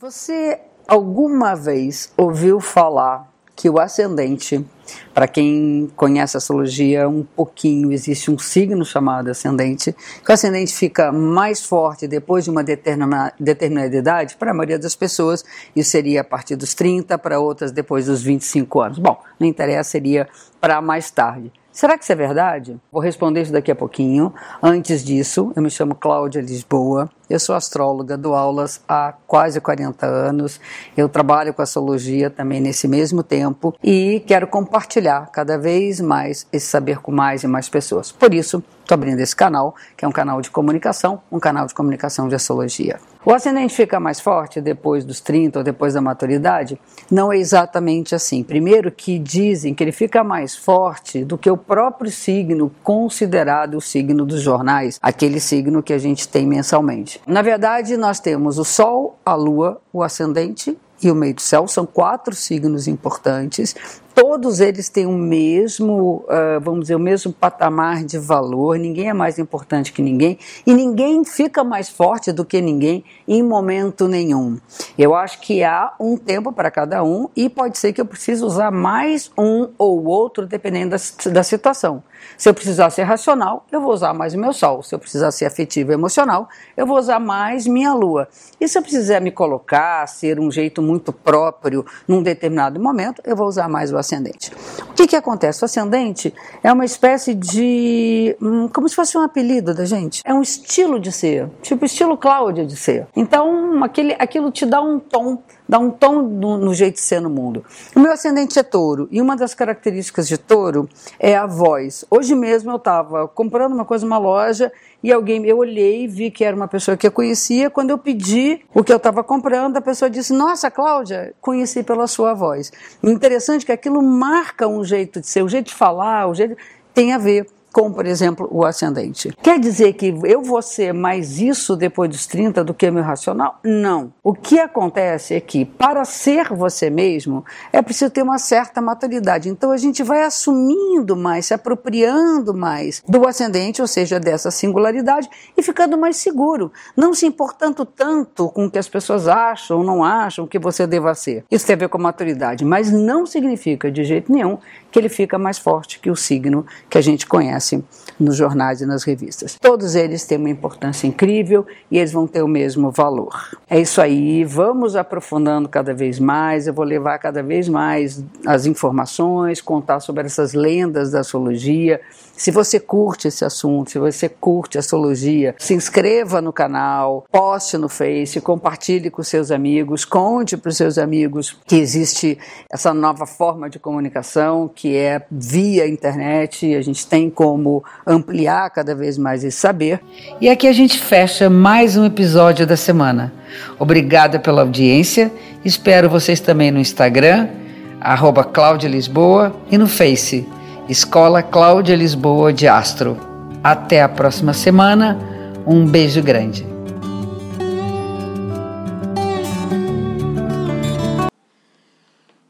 Você alguma vez ouviu falar que o ascendente, para quem conhece astrologia um pouquinho, existe um signo chamado ascendente, que o ascendente fica mais forte depois de uma determinada, determinada idade, para a maioria das pessoas isso seria a partir dos 30, para outras depois dos 25 anos. Bom, não interessa, seria para mais tarde. Será que isso é verdade? Vou responder isso daqui a pouquinho. Antes disso, eu me chamo Cláudia Lisboa, eu sou astróloga, dou aulas há quase 40 anos. Eu trabalho com astrologia também nesse mesmo tempo e quero compartilhar cada vez mais esse saber com mais e mais pessoas. Por isso, estou abrindo esse canal, que é um canal de comunicação, um canal de comunicação de astrologia. O ascendente fica mais forte depois dos 30 ou depois da maturidade? Não é exatamente assim. Primeiro que dizem que ele fica mais forte do que o próprio signo considerado o signo dos jornais, aquele signo que a gente tem mensalmente. Na verdade, nós temos o Sol, a Lua, o ascendente e o meio do céu, são quatro signos importantes todos eles têm o mesmo, uh, vamos dizer, o mesmo patamar de valor, ninguém é mais importante que ninguém e ninguém fica mais forte do que ninguém em momento nenhum. Eu acho que há um tempo para cada um e pode ser que eu precise usar mais um ou outro dependendo da, da situação. Se eu precisar ser racional, eu vou usar mais o meu sol. Se eu precisar ser afetivo e emocional, eu vou usar mais minha lua. E se eu precisar me colocar, ser um jeito muito próprio num determinado momento, eu vou usar mais o ascendente. O que, que acontece? O ascendente é uma espécie de. Hum, como se fosse um apelido da gente. É um estilo de ser, tipo estilo Cláudia de ser. Então, aquele, aquilo te dá um tom dá um tom no, no, jeito de ser no mundo. O meu ascendente é touro e uma das características de touro é a voz. Hoje mesmo eu estava comprando uma coisa numa loja e alguém, eu olhei, vi que era uma pessoa que eu conhecia. Quando eu pedi o que eu estava comprando, a pessoa disse: Nossa, Cláudia, conheci pela sua voz. interessante que aquilo marca um jeito de ser, o jeito de falar, o jeito tem a ver com, por exemplo, o ascendente. Quer dizer que eu vou ser mais isso depois dos 30 do que meu racional? Não. O que acontece é que, para ser você mesmo, é preciso ter uma certa maturidade. Então a gente vai assumindo mais, se apropriando mais do ascendente, ou seja, dessa singularidade, e ficando mais seguro. Não se importando tanto com o que as pessoas acham ou não acham que você deva ser. Isso tem a ver com maturidade, mas não significa de jeito nenhum que ele fica mais forte que o signo que a gente conhece nos jornais e nas revistas. Todos eles têm uma importância incrível e eles vão ter o mesmo valor. É isso aí, vamos aprofundando cada vez mais. Eu vou levar cada vez mais as informações, contar sobre essas lendas da astrologia. Se você curte esse assunto, se você curte astrologia, se inscreva no canal, poste no Face, compartilhe com seus amigos, conte para os seus amigos que existe essa nova forma de comunicação que é via internet. A gente tem como ampliar cada vez mais esse saber. E aqui a gente fecha mais um episódio da semana. Obrigada pela audiência. Espero vocês também no Instagram, arroba Cláudia Lisboa, e no Face, Escola Cláudia Lisboa de Astro. Até a próxima semana. Um beijo grande.